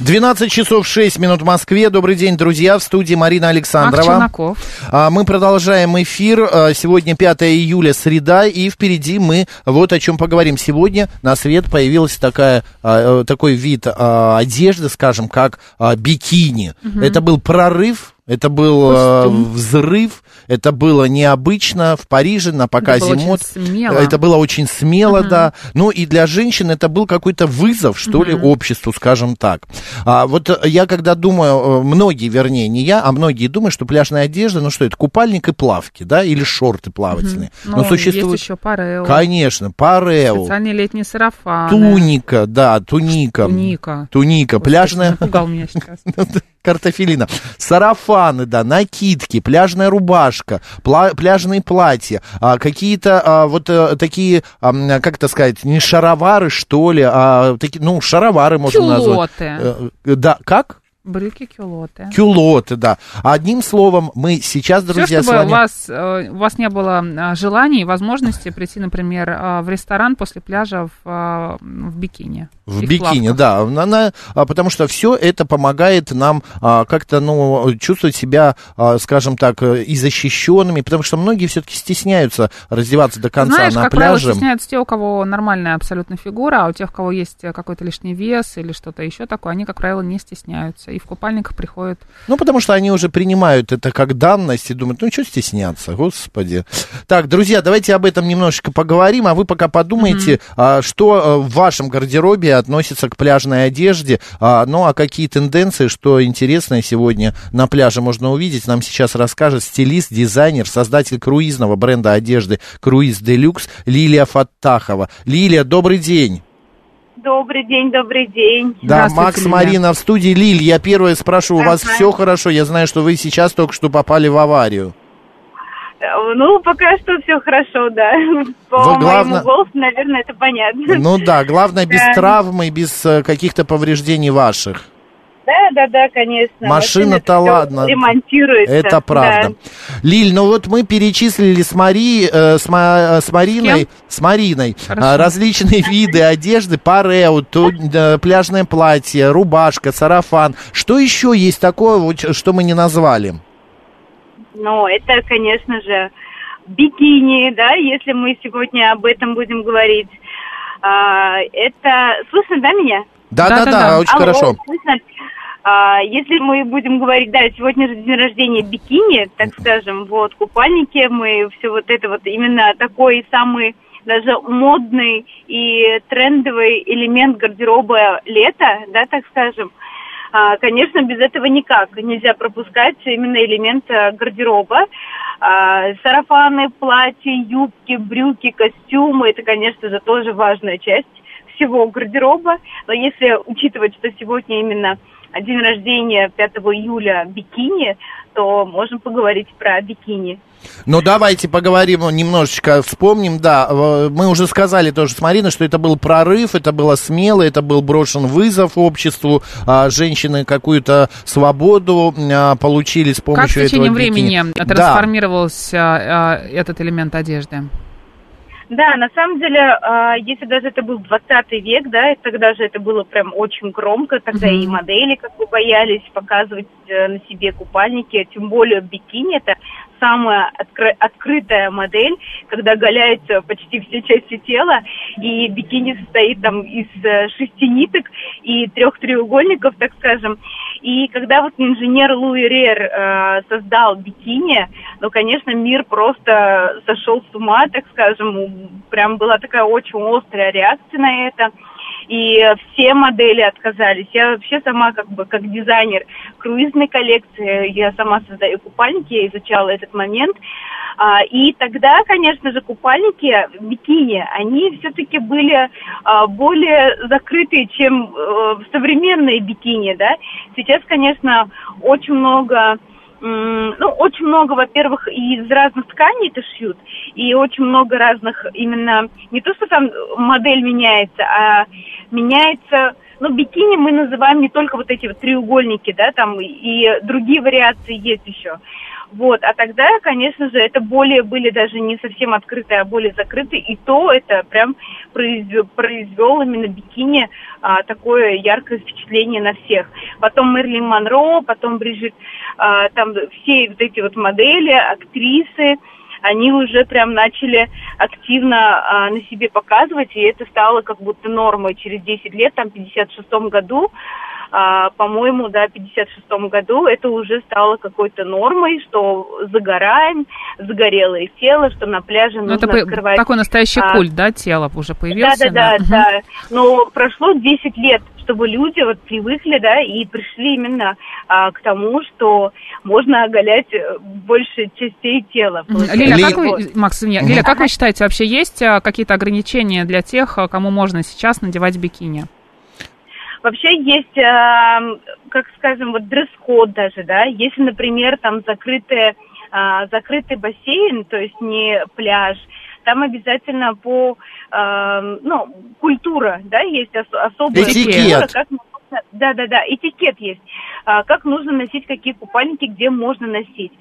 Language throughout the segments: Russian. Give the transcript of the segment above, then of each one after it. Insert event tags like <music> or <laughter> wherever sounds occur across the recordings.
12 часов 6 минут в Москве. Добрый день, друзья. В студии Марина Александрова. Челноков. А, Мы продолжаем эфир. А, Сегодня 5 июля, среда, и впереди мы вот о чем поговорим. Сегодня на свет появился такая, а, э, такой вид одежды, скажем, как бикини. Это был прорыв, это был Костюм. взрыв, это было необычно в Париже на показе было очень мод. смело. Это было очень смело, да. Ну и для женщин это был какой-то вызов, что ли, обществу, скажем так. А, вот э, я когда думаю, э, многие, вернее, не я, а многие думают, что пляжная одежда, ну что это, купальник и плавки, да, или шорты плавательные. Ну, есть еще парео. Конечно, парео, Специальные летние сарафаны. туника, да, туника. Туника. Туника, пляжная... Напугал меня сейчас. <laughs> Картофелина. Сарафаны, да, накидки, пляжная рубашка, пла- пляжные платья, а, какие-то а, вот а, такие, а, как это сказать, не шаровары, что ли, а такие, ну, шаровары можно назвать. Кюлоты. Э, Да, как? Брюки кюлоты. Кюлоты, да. Одним словом, мы сейчас, друзья, Все, с чтобы вами... у вас, э, у вас не было а, желания и возможности прийти, например, а, в ресторан после пляжа в, а, в бикини. В и бикини, плавках. да, на- на- а, потому что все это помогает нам как-то, ну, чувствовать себя, скажем так, э, и защищенными, потому что многие все-таки стесняются раздеваться до конца Знаешь, на как пляже. правило, стесняются те, у кого нормальная абсолютно фигура, а у тех, у кого есть э, какой-то лишний вес или что-то еще такое, они, как правило, не стесняются. И в купальниках приходят. Ну, потому что они уже принимают это как данность и думают, ну, что стесняться, господи. Так, друзья, давайте об этом немножечко поговорим, а вы пока подумайте, а, что а, в вашем гардеробе относится к пляжной одежде, а, ну, а какие тенденции, что интересное сегодня на пляже можно увидеть, нам сейчас расскажет стилист, дизайнер, создатель круизного бренда одежды «Круиз Делюкс» Лилия Фаттахова. Лилия, добрый день. Добрый день, добрый день. Да, Макс Лилия. Марина в студии. Лиль, я первое спрошу, у вас Ага. все хорошо? Я знаю, что вы сейчас только что попали в аварию. Э, Ну, пока что все хорошо, да. По Вы, главное- моему голосу, наверное, это понятно. Ну да, главное без Да. травмы, без э, каких-то повреждений ваших. Да, да, да, конечно. Машина-то ладно. Ремонтируется. Это правда. да. Лиль, ну вот мы перечислили с, Мари, э, с, Ма- э, с Мариной, кем? с Мариной Хорошо. а, различные виды одежды, парео, ту- э, пляжное платье, рубашка, сарафан. Что еще есть такое, вот, что мы не назвали? Ну, это, конечно же, бикини, да, если мы сегодня об этом будем говорить. А, это... Слышно, да, меня? Да-да-да, Да-да-да. очень Алло, хорошо. слышно? А, если мы будем говорить, да, сегодня же день рождения бикини, так скажем, вот, купальники, мы все вот это вот, именно такой самый даже модный и трендовый элемент гардероба лета, да, так скажем. А, конечно, без этого никак. Нельзя пропускать именно элемент а, гардероба. А, сарафаны, платья, юбки, брюки, костюмы, это, конечно же, тоже важная часть всего гардероба. Но если учитывать, что сегодня именно день рождения 5 июля бикини, то можем поговорить про бикини. Ну, давайте поговорим немножечко, вспомним, да, э, мы уже сказали тоже с Мариной, что это был прорыв, это было смело, это был брошен вызов обществу, а, женщины какую-то свободу а, получили с Как помощью в течение этого бикини. времени Да. трансформировался а, этот элемент одежды? Да, на самом деле, а, если даже это был 20 век, да, и тогда же это было прям очень громко, тогда Мгм. и модели как бы боялись показывать э, на себе купальники, тем более бикини, это самая откры- открытая модель, когда оголяются почти все части тела, и бикини состоит там из э, шести ниток и трех треугольников, так скажем. И когда вот инженер Луи Рер э, создал бикини, ну, конечно, мир просто сошел с ума, так скажем, прям была такая очень острая реакция на это. И все модели отказались. Я вообще сама как бы как дизайнер круизной коллекции, я сама создаю купальники, я изучала этот момент. А, и тогда, конечно же, купальники бикини, они все-таки были а, более закрытые, чем э, современные бикини, да. Сейчас, конечно, очень много ну, очень много, во-первых, из разных тканей это шьют, и очень много разных именно, не то, что там модель меняется, а меняется, ну, бикини мы называем не только вот эти вот треугольники, да, там и другие вариации есть еще. Вот, а тогда, конечно же, это более были даже не совсем открытые, а более закрытые, и то это прям произвел, произвел именно бикини а, такое яркое впечатление на всех. Потом Мерлин Монро, потом Бриджит, а, там все вот эти вот модели, актрисы, они уже прям начали активно а, на себе показывать, и это стало как будто нормой через 10 лет, там, в 56 году, а, по-моему, да, в 56 году это уже стало какой-то нормой, что загораем, загорелое тело, что на пляже ну, нужно это открывать... такой настоящий а, культ, да, тела уже появился? Да, да, да, да. Но прошло 10 лет чтобы люди вот привыкли, да, и пришли именно а, к тому, что можно оголять э, больше частей тела. Лиля, как вы, Макс, нет, Лиля, как вы считаете, вообще есть а, какие-то ограничения для тех, а, кому можно сейчас надевать бикини? Вообще есть, э, как скажем, вот дресс-код даже, да, если, например, там закрытый, э, закрытый бассейн, то есть не пляж, там обязательно по, э, ну, культура, да, есть ос- особая Этикет. культура, как да, да, да, этикет есть. А, как нужно носить какие купальники, где можно носить.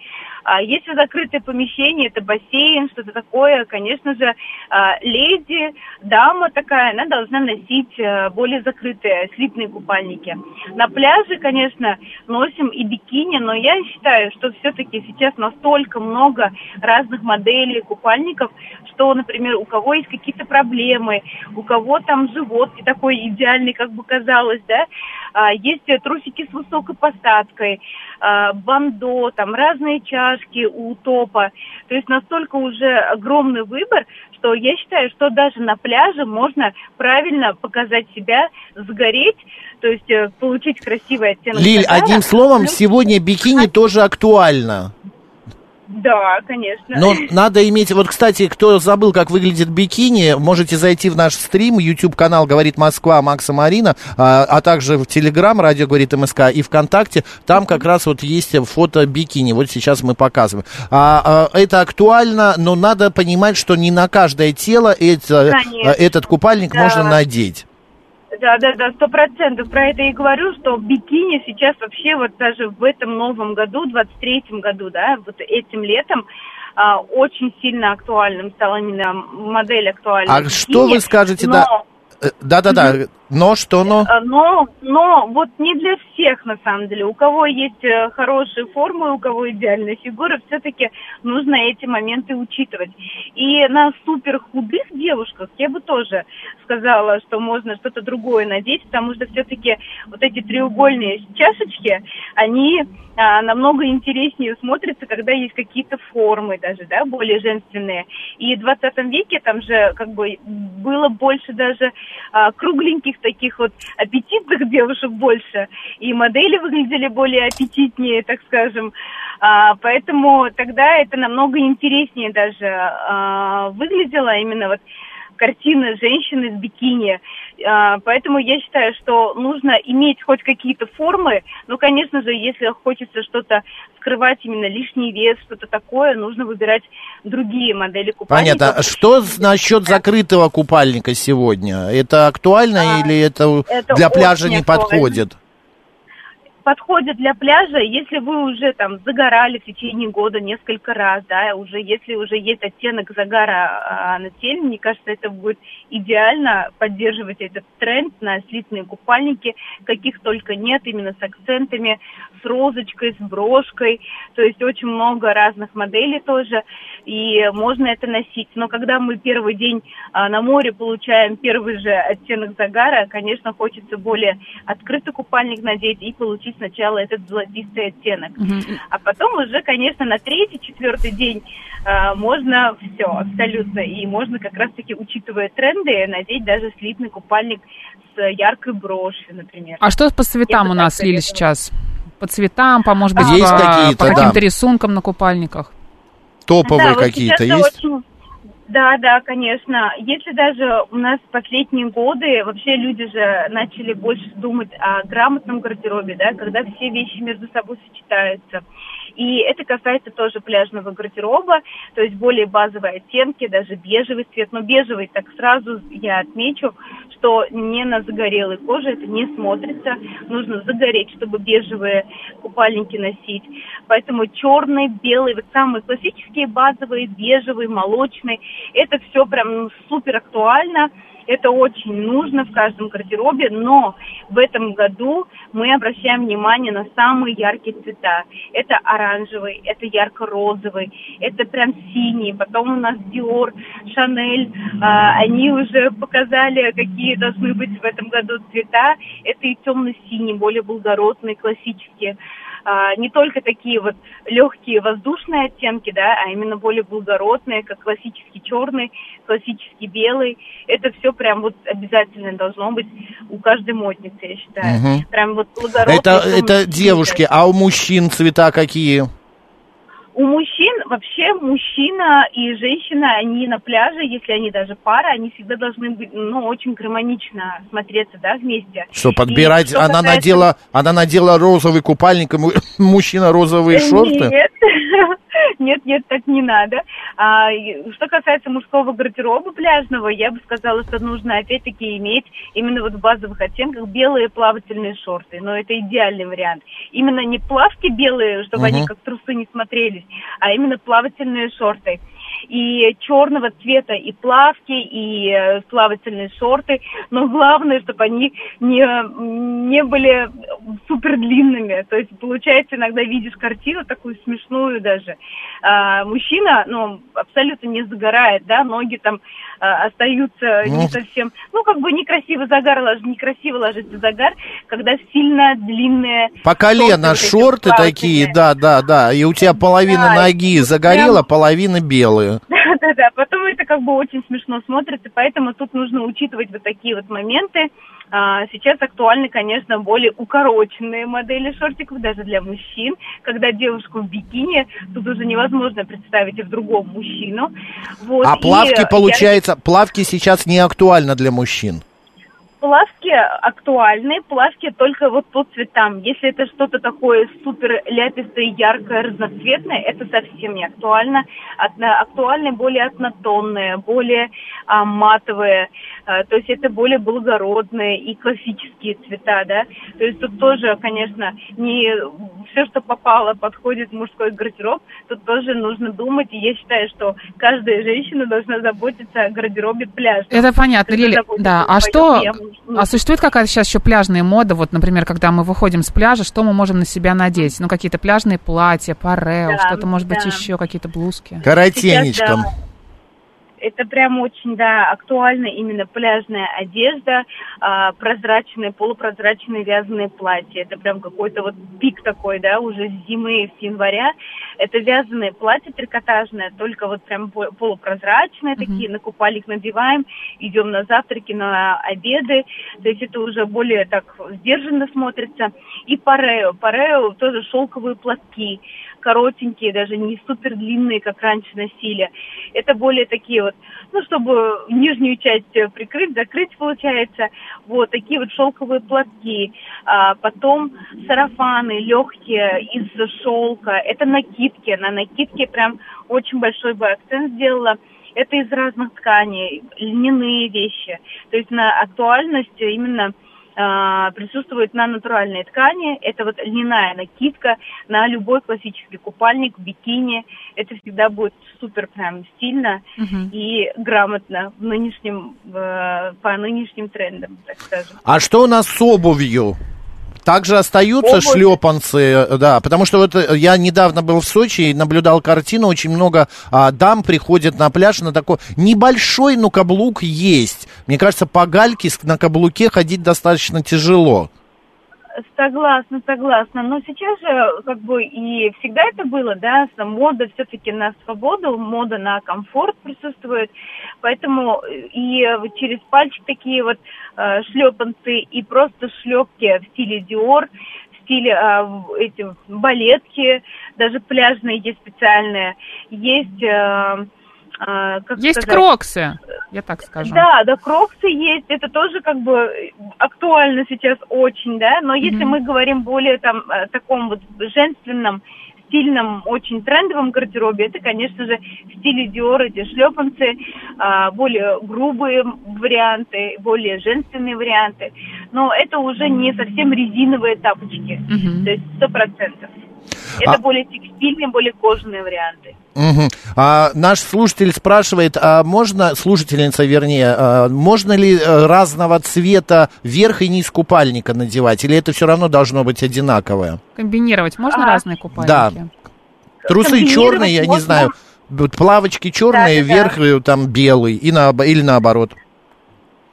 А если закрытое помещение, это бассейн, что-то такое, конечно же, а, леди, дама такая, она должна носить а, более закрытые слитные купальники. На пляже, конечно, носим и бикини, но я считаю, что все-таки сейчас настолько много разных моделей купальников, что, например, у кого есть какие-то проблемы, у кого там живот не такой идеальный, как бы казалось, да, а, есть трусики с высокой посадкой, а, бандо, там разные чашки у топа. То есть настолько уже огромный выбор, что я считаю, что даже на пляже можно правильно показать себя, сгореть, то есть э, получить красивый оттенок. Лиль, загара. одним словом, сегодня бикини тоже актуально. Да, конечно. Но надо иметь... Вот, кстати, кто забыл, как выглядит бикини, можете зайти в наш стрим, YouTube-канал «Говорит Москва» Макса Марина, а, а также в Телеграм, радио «Говорит МСК» и ВКонтакте. Там как раз вот есть фото бикини. Вот сейчас мы показываем. А, а, это актуально, но надо понимать, что не на каждое тело это, этот купальник да. можно надеть. Да, да, да, сто процентов. Про это и говорю, что бикини сейчас вообще вот даже в этом новом году, 23-м году, да, вот этим летом, а, очень сильно актуальным стала именно модель актуальна. А бикини, что вы скажете, но... да? Э, да-да-да, но что но? Э, но, но вот не для всех, на самом деле. У кого есть э, хорошие формы, у кого идеальная фигура, все-таки нужно эти моменты учитывать. И на супер худых девушках я бы тоже сказала, что можно что-то другое надеть, потому что все-таки вот эти треугольные чашечки, они а, намного интереснее смотрятся, когда есть какие-то формы даже, да, более женственные. И в 20 веке там же как бы было больше даже а, кругленьких таких вот аппетитных девушек больше, и модели выглядели более аппетитнее, так скажем. А, поэтому тогда это намного интереснее даже а, выглядело именно вот картина женщины с бикини. А, поэтому я считаю, что нужно иметь хоть какие-то формы, но, конечно же, если хочется что-то скрывать, именно лишний вес, что-то такое, нужно выбирать другие модели купальников. Понятно. Что насчет закрытого купальника сегодня? Это актуально а, или это, это для пляжа не актуально. подходит? Подходит для пляжа, если вы уже там загорали в течение года несколько раз, да, уже если уже есть оттенок загара а, на теле, мне кажется, это будет идеально поддерживать этот тренд на слитные купальники, каких только нет, именно с акцентами, с розочкой, с брошкой, то есть очень много разных моделей тоже. И можно это носить. Но когда мы первый день а, на море получаем первый же оттенок загара, конечно, хочется более открытый купальник надеть и получить сначала этот золотистый оттенок. А потом уже, конечно, на третий, четвертый день а, можно все абсолютно. И можно как раз-таки, учитывая тренды, надеть даже слитный купальник с яркой брошью, например. А что по цветам Я у нас, Лили, сейчас? По цветам, по, может быть, Есть по, по да. каким-то рисункам на купальниках? Топовые Да, вот какие-то сейчас есть? очень- Да, да, конечно. Если даже у нас в последние годы вообще люди же начали больше думать о грамотном гардеробе, да, когда все вещи между собой сочетаются. И это касается тоже пляжного гардероба, то есть более базовые оттенки, даже бежевый цвет. Но бежевый, так сразу я отмечу, что не на загорелой коже это не смотрится. Нужно загореть, чтобы бежевые купальники носить. Поэтому черный, белый, вот самые классические базовые, бежевый, молочный, это все прям супер актуально. Это очень нужно в каждом гардеробе, но в этом году мы обращаем внимание на самые яркие цвета. Это оранжевый, это ярко-розовый, это прям синий. Потом у нас Dior, Chanel, а, они уже показали, какие должны быть в этом году цвета. Это и темно-синий, более благородные, классические. А, не только такие вот легкие воздушные оттенки, да, а именно более благородные, как классический черный, классический белый. Это все прям вот обязательно должно быть у каждой модницы, я считаю. Мгм. Прям вот благородный. Это, это девушки, а у мужчин цвета какие? Вообще мужчина и женщина, они на пляже, если они даже пара, они всегда должны быть, ну, очень гармонично смотреться, да, вместе. Что, И подбирать? что Она касается- надела, она надела розовый купальник, и му- <laughs> мужчина розовые шорты? Нет, <laughs> нет, нет, так не надо. А, что касается мужского гардероба пляжного, я бы сказала, что нужно опять-таки иметь именно вот в базовых оттенках белые плавательные шорты. Но это идеальный вариант. Именно не плавки белые, чтобы они Мгм. как трусы не смотрелись, а именно плавательные шорты. И черного цвета и плавки, и э, плавательные шорты. Но главное, чтобы они не, не были супер длинными. То есть, получается, иногда видишь картину такую смешную даже. А, мужчина, ну, абсолютно не загорает, да, ноги там а, остаются не Ну. совсем, ну, как бы некрасиво загар ложится, некрасиво ложится загар, когда сильно длинные По колено шорты шорты такие, да, да, да. И у тебя половина Да, ноги загорела, половина Да-да-да, потом это как бы очень смешно смотрится, поэтому тут нужно учитывать вот такие вот моменты. А, Сейчас актуальны, конечно, более укороченные модели шортиков, даже для мужчин. Когда девушку в бикини, тут уже невозможно представить и в другом мужчину. Вот, А и плавки, я- получается, плавки сейчас не актуально для мужчин. Плавки актуальны, плавки только вот по цветам. Если это что-то такое супер ляпистое, яркое, разноцветное, это совсем не актуально. Актуальны более однотонные, более а, матовые, а, то есть это более благородные и классические цвета, да. То есть тут тоже, конечно, не все, что попало, подходит в мужской гардероб, тут тоже нужно думать, и я считаю, что каждая женщина должна заботиться о гардеробе пляжа. Это понятно, Лили. Да, а что, а существует какая-то сейчас еще пляжная мода? Вот, например, когда мы выходим с пляжа, что мы можем на себя надеть? Ну, какие-то пляжные платья, парео, Да, что-то, может быть, да. еще какие-то блузки. Сейчас, да. Это прям очень, да, актуально именно пляжная одежда, а, прозрачные, полупрозрачные вязаные платья. Это прям какой-то вот пик такой, да, уже с зимы, с января. Это вязаные платья трикотажные, только вот прям по- полупрозрачные такие, на купальник надеваем, идем на завтраки, на обеды. То есть это уже более так сдержанно смотрится. И парео. Парео тоже шелковые платки коротенькие, даже не супер длинные, как раньше носили. Это более такие вот, ну, чтобы нижнюю часть э, прикрыть, закрыть, получается. Вот такие вот шелковые платки. А, потом сарафаны легкие из шелка. Это накидки. На накидке прям очень большой бы акцент сделала. Это из разных тканей, льняные вещи. То есть на актуальность именно присутствует на натуральной ткани. Это вот льняная накидка на любой классический купальник, бикини. Это всегда будет супер прям стильно Мгм. и грамотно в нынешнем, в- по нынешним трендам, так скажем. А что у нас с обувью? Также остаются Обувь. шлепанцы, э, да, потому что вот э, я недавно был в Сочи и наблюдал картину, очень много а, дам приходят на пляж на такой небольшой, но каблук есть. Мне кажется, по гальке на каблуке ходить достаточно тяжело. Согласна, согласна. Но сейчас же, как бы, и всегда это было, да, мода все-таки на свободу, мода на комфорт присутствует. Поэтому и через пальчик такие вот э, шлепанцы и просто шлепки в стиле Диор, в стиле э, эти балетки, даже пляжные есть специальные. Есть, э, э, как Есть сказать, кроксы, я так скажу. да, да, кроксы есть, это тоже как бы э, актуально сейчас очень, да, но если Мгм. мы говорим более там о таком вот женственном, стильном, очень трендовом гардеробе, это, конечно же, в стиле Диор, эти шлепанцы, а, более грубые варианты, более женственные варианты, но это уже не совсем резиновые тапочки, Мгм. то есть сто процентов. Это А- более текстильные, более кожаные варианты. Мгм. А, наш слушатель спрашивает, а можно, слушательница вернее, а, можно ли э, разного цвета верх и низ купальника надевать, или это все равно должно быть одинаковое? Комбинировать можно А, разные купальники? Да. Трусы черные, я не можно. знаю, вот плавочки черные, Да-да-да. верх э, там белый, и на, или наоборот.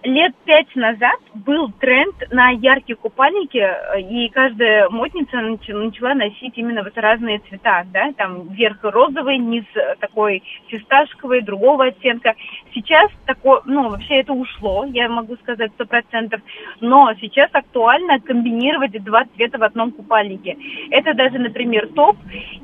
Лет пять назад был тренд на яркие купальники, э, и каждая модница нач- начала носить именно вот разные цвета, да, там верх розовый, низ э, такой фисташковый, другого оттенка. Сейчас такое, ну, вообще это ушло, я могу сказать сто процентов, но сейчас актуально комбинировать два цвета в одном купальнике. Это даже, например, топ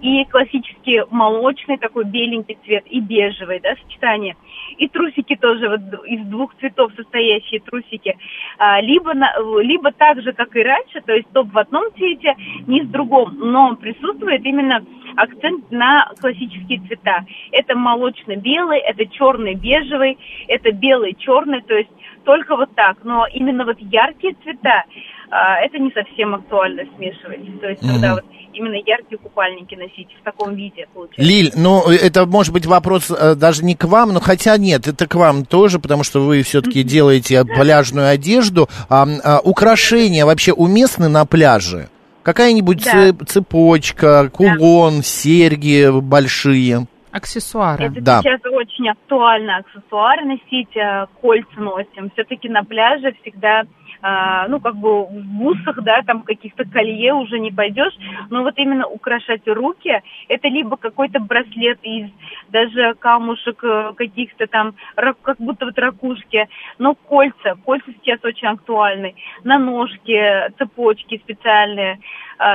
и классический молочный такой беленький цвет и бежевый, да, сочетание. И трусики тоже вот из двух цветов состоящие трусики. А, либо, на- либо так же, как и раньше, то есть топ в одном цвете, низ в другом, но присутствует именно акцент на классические цвета. Это молочно-белый, это черный-бежевый, это белый-черный, то есть только вот так. Но именно вот яркие цвета, а, это не совсем актуально смешивать. То есть когда вот именно яркие купальники носить в таком виде получается. Лиль, ну, это может быть вопрос э, даже не к вам, но хотя нет, это к вам тоже, потому что вы все-таки делаете пляжную одежду. А, а, украшения вообще уместны на пляже? Какая-нибудь Да. цеп- цепочка, кулон, серьги большие? Аксессуары. Это Да. сейчас очень актуально аксессуары носить, э, кольца носим. Все-таки на пляже всегда, а, ну, как бы в бусах, да, там каких-то колье уже не пойдешь. Но вот именно украшать руки, это либо какой-то браслет из даже камушек э, каких-то там, как будто вот ракушки. Но кольца, кольца сейчас очень актуальны. На ножки, цепочки специальные.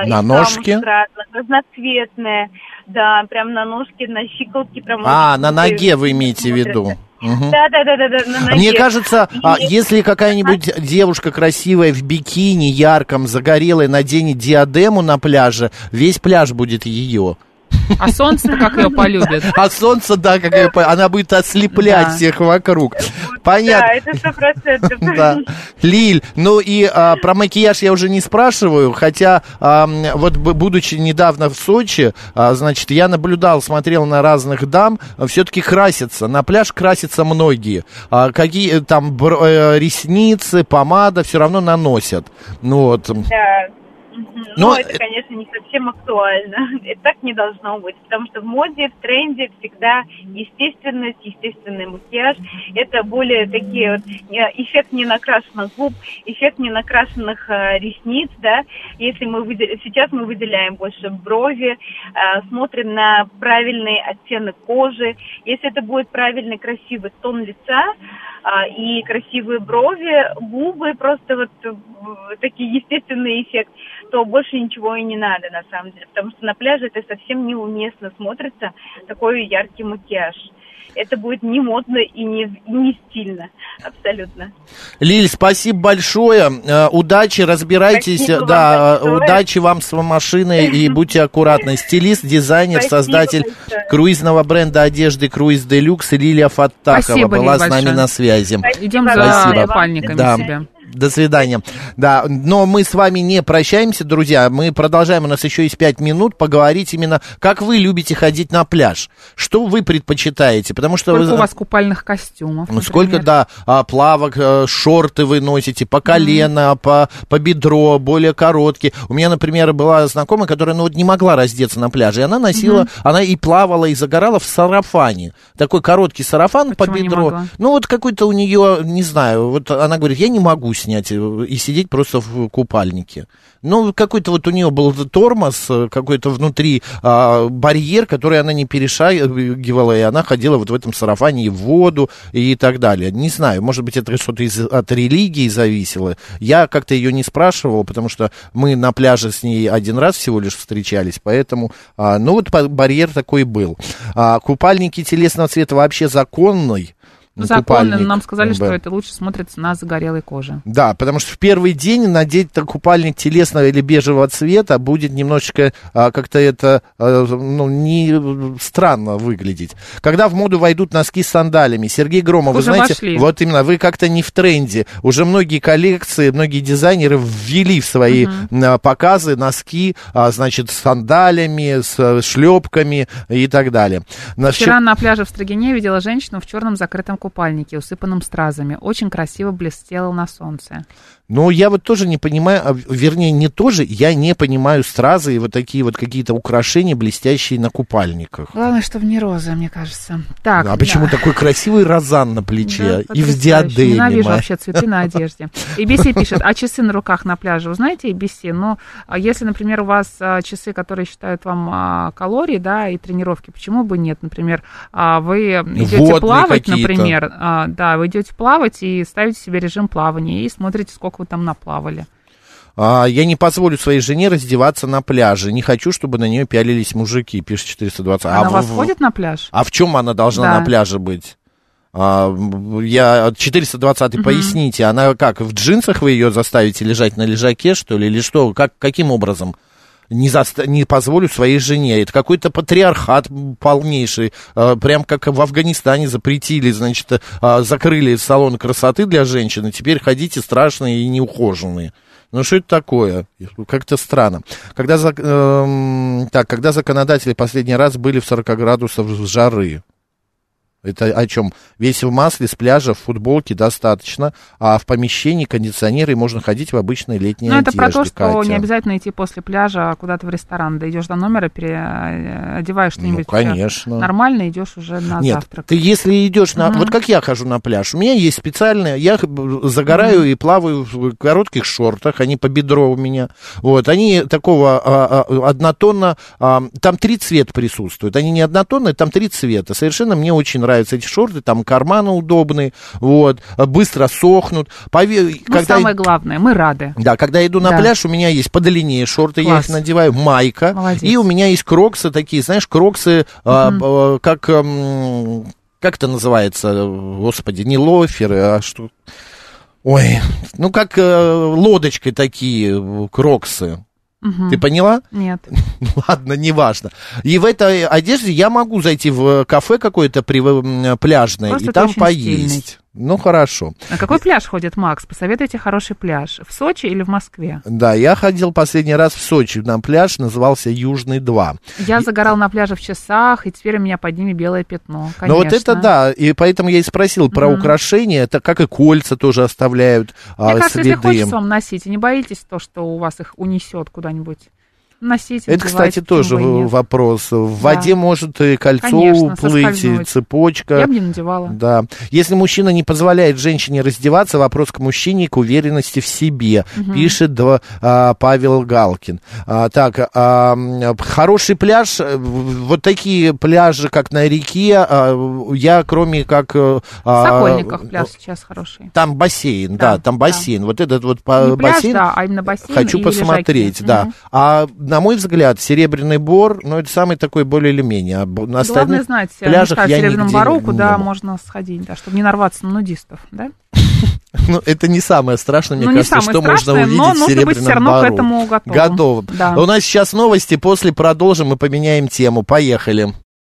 Из На камушек разных, разноцветные. Да, прям на ножке, на щиколотке. Прям А, на ноге вы имеете в виду? Мгм. Да, да, да, да, да, на ноге. Мне кажется, а, И- если какая-нибудь девушка красивая в бикини, ярком, загорелой, наденет диадему на пляже, весь пляж будет ее. А солнце как ее полюбит? <laughs> А солнце, да, как ее по- она будет ослеплять Да. всех вокруг. Да, Понятно. это сто процентов. <laughs> Да. Лиль, ну и а, про макияж я уже не спрашиваю, хотя а, вот будучи недавно в Сочи, а, значит, я наблюдал, смотрел на разных дам, все-таки красятся, на пляж красятся многие. А, какие там бр- э, ресницы, помада все равно наносят. Ну вот. Да. Но Но это, э- конечно, не совсем актуально. <laughs> Это так не должно быть, потому что в моде, в тренде всегда естественность, естественный макияж. Это более такие вот э, эффект ненакрашенных губ, эффект ненакрашенных э, ресниц, да. Если мы выде- сейчас мы выделяем больше брови, смотрим на правильный оттенок кожи. Если это будет правильный красивый тон лица и красивые брови, губы, просто вот такие естественный эффект, то больше ничего и не надо на самом деле, потому что на пляже это совсем неуместно смотрится, такой яркий макияж. Это будет не модно и не, и не стильно, абсолютно. Лиль, спасибо большое. Э, Удачи, разбирайтесь. Спасибо вам да, э, большое. удачи вам с машиной и <laughs> будьте аккуратны. Стилист, дизайнер, Спасибо создатель большое. круизного бренда одежды Круиз Делюкс Лилия Фаттахова Спасибо, была Лиль, с нами большое. на связи. Идем Спасибо. за Спасибо. купальниками Да. себе. До свидания. Да, но мы с вами не прощаемся, друзья. Мы продолжаем, у нас еще есть пять минут, поговорить именно, как вы любите ходить на пляж. Что вы предпочитаете? Потому что Сколько вы... у вас купальных костюмов? Ну, сколько, например? да, а, плавок, э, шорты вы носите по колено, по, по бедро, более короткие. У меня, например, была знакомая, которая, ну, вот не могла раздеться на пляже, и она носила, она и плавала, и загорала в сарафане. Такой короткий сарафан по Почему не бедро. Ну, вот какой-то у нее, не знаю, вот она говорит, я не могу снять э, и сидеть просто в купальнике. Ну, какой-то вот у нее был тормоз, э, какой-то внутри а, барьер, который она не перешагивала, и она ходила вот в этом сарафане и в воду и так далее. Не знаю, может быть, это что-то из, от религии зависело. Я как-то ее не спрашивал, потому что мы на пляже с ней один раз всего лишь встречались, поэтому, а, ну, вот барьер такой был. А, купальники телесного цвета вообще законный. Ну, Законно, нам сказали, что это лучше смотрится на загорелой коже. Да, потому что в первый день надеть купальник телесного или бежевого цвета будет немножечко а, как-то это а, ну, не странно выглядеть. Когда в моду войдут носки с сандалями, Сергей Громов, вы знаете, вошли. вот именно, вы как-то не в тренде. Уже многие коллекции, многие дизайнеры ввели в свои а, показы носки, а, значит, с сандалями, с а, шлепками и так далее. На Вчера на пляже в Строгине видела женщину в черном закрытом купальнике, усыпанном стразами. Очень красиво блестела на солнце. Ну, я вот тоже не понимаю, а, вернее, не тоже, я не понимаю стразы и вот такие вот какие-то украшения, блестящие на купальниках. Главное, чтобы не роза, мне кажется. Так, а почему да. такой красивый розан на плече Да, и в диадеме? Ненавижу вообще цветы на одежде. ABC пишет, а часы на руках на пляже? Вы знаете ABC? Ну, а если, например, у вас а, часы, которые считают вам калории, да, и тренировки, почему бы нет? Например, вы идете Водные плавать, например, да, вы идете плавать и ставите себе режим плавания и смотрите, сколько вы там наплавали. А, я не позволю своей жене раздеваться на пляже. Не хочу, чтобы на нее пялились мужики, пишет 420. Она а вас в- ходит на пляж? А в чем она должна Да. на пляже быть? А, я 420 поясните, она как, в джинсах вы ее заставите лежать на лежаке, что ли, или что? Как, каким образом? Не, заста- не позволю своей жене. Это какой-то патриархат полнейший. А, прям как в Афганистане запретили, значит, а, закрыли салон красоты для женщин, и теперь ходите страшные и неухоженные. Ну что это такое? Как-то странно. Когда, эм, так, когда законодатели последний раз были в 40 градусов жары? Это о чем? Весь в масле, с пляжа, в футболке достаточно, а в помещении кондиционеры и можно ходить в обычной летней Ну, это одежде, про то, что Катя. не обязательно идти после пляжа куда-то в ресторан. Да идешь до номера, переодеваешь что-нибудь Ну, конечно. нормально, идешь уже на Нет, завтрак. ты если идешь на... Вот как я хожу на пляж, у меня есть специальные... Я загораю и плаваю в коротких шортах, они по бедро у меня. Вот, они такого а, а, однотонно... а, там три цвета присутствуют. Они не однотонные, там три цвета. Совершенно мне очень нравятся эти шорты, там карманы удобные, вот, быстро сохнут. Пове- Ну, когда- самое главное, мы рады. Да, когда я иду на Да. пляж, у меня есть подлиннее шорты, я Класс. их надеваю, майка, Молодец. и у меня есть кроксы такие, знаешь, кроксы, а, а, как, м, как это называется, господи, не лоферы, а что... Ой, ну как э, лодочкой такие э, кроксы. Мгм. Ты поняла? Нет. <laughs> Ладно, неважно. И в этой одежде я могу зайти в кафе какое-то пляжное Просто и там поесть. стильный. Ну, хорошо. На какой пляж ходит Макс? Посоветуйте хороший пляж. В Сочи или в Москве? Да, я ходил последний раз в Сочи на пляж, назывался Южный 2. Я загорал на пляже в часах, и теперь у меня под ними белое пятно. Конечно. Но вот это да, и поэтому я и спросил про украшения, это как и кольца тоже оставляют Мне а, кажется, следы. если хочется вам носить, и не боитесь то, что у вас их унесет куда-нибудь. Носите, Это, кстати, тоже вопрос. В Да. воде может и кольцо Конечно, уплыть, и цепочка. Я бы не надевала. Да. Если мужчина не позволяет женщине раздеваться, вопрос к мужчине, к уверенности в себе, пишет да, а, Павел Галкин. А, так, а, хороший пляж, э, вот такие пляжи, как на реке, а, я кроме как... э, В а, Сокольниках пляж сейчас хороший. Там бассейн, да, Да, там да. бассейн. Вот этот вот Не пляж, бассейн. да, а именно бассейн Хочу посмотреть, лежаки. да. Мгм. А на мой взгляд, Серебряный Бор, ну, это самый такой более или менее. А на Главное остальных знать, пляжах я Серебряном не куда был. можно сходить, да, чтобы не нарваться на нудистов, да? <laughs> Ну, это не самое страшное, мне Ну, не кажется, что можно страшное, увидеть но в нужно быть Серебряном всё равно к Бару. этому готовым. Готовым. Да. У нас сейчас новости, после продолжим и поменяем тему. Поехали.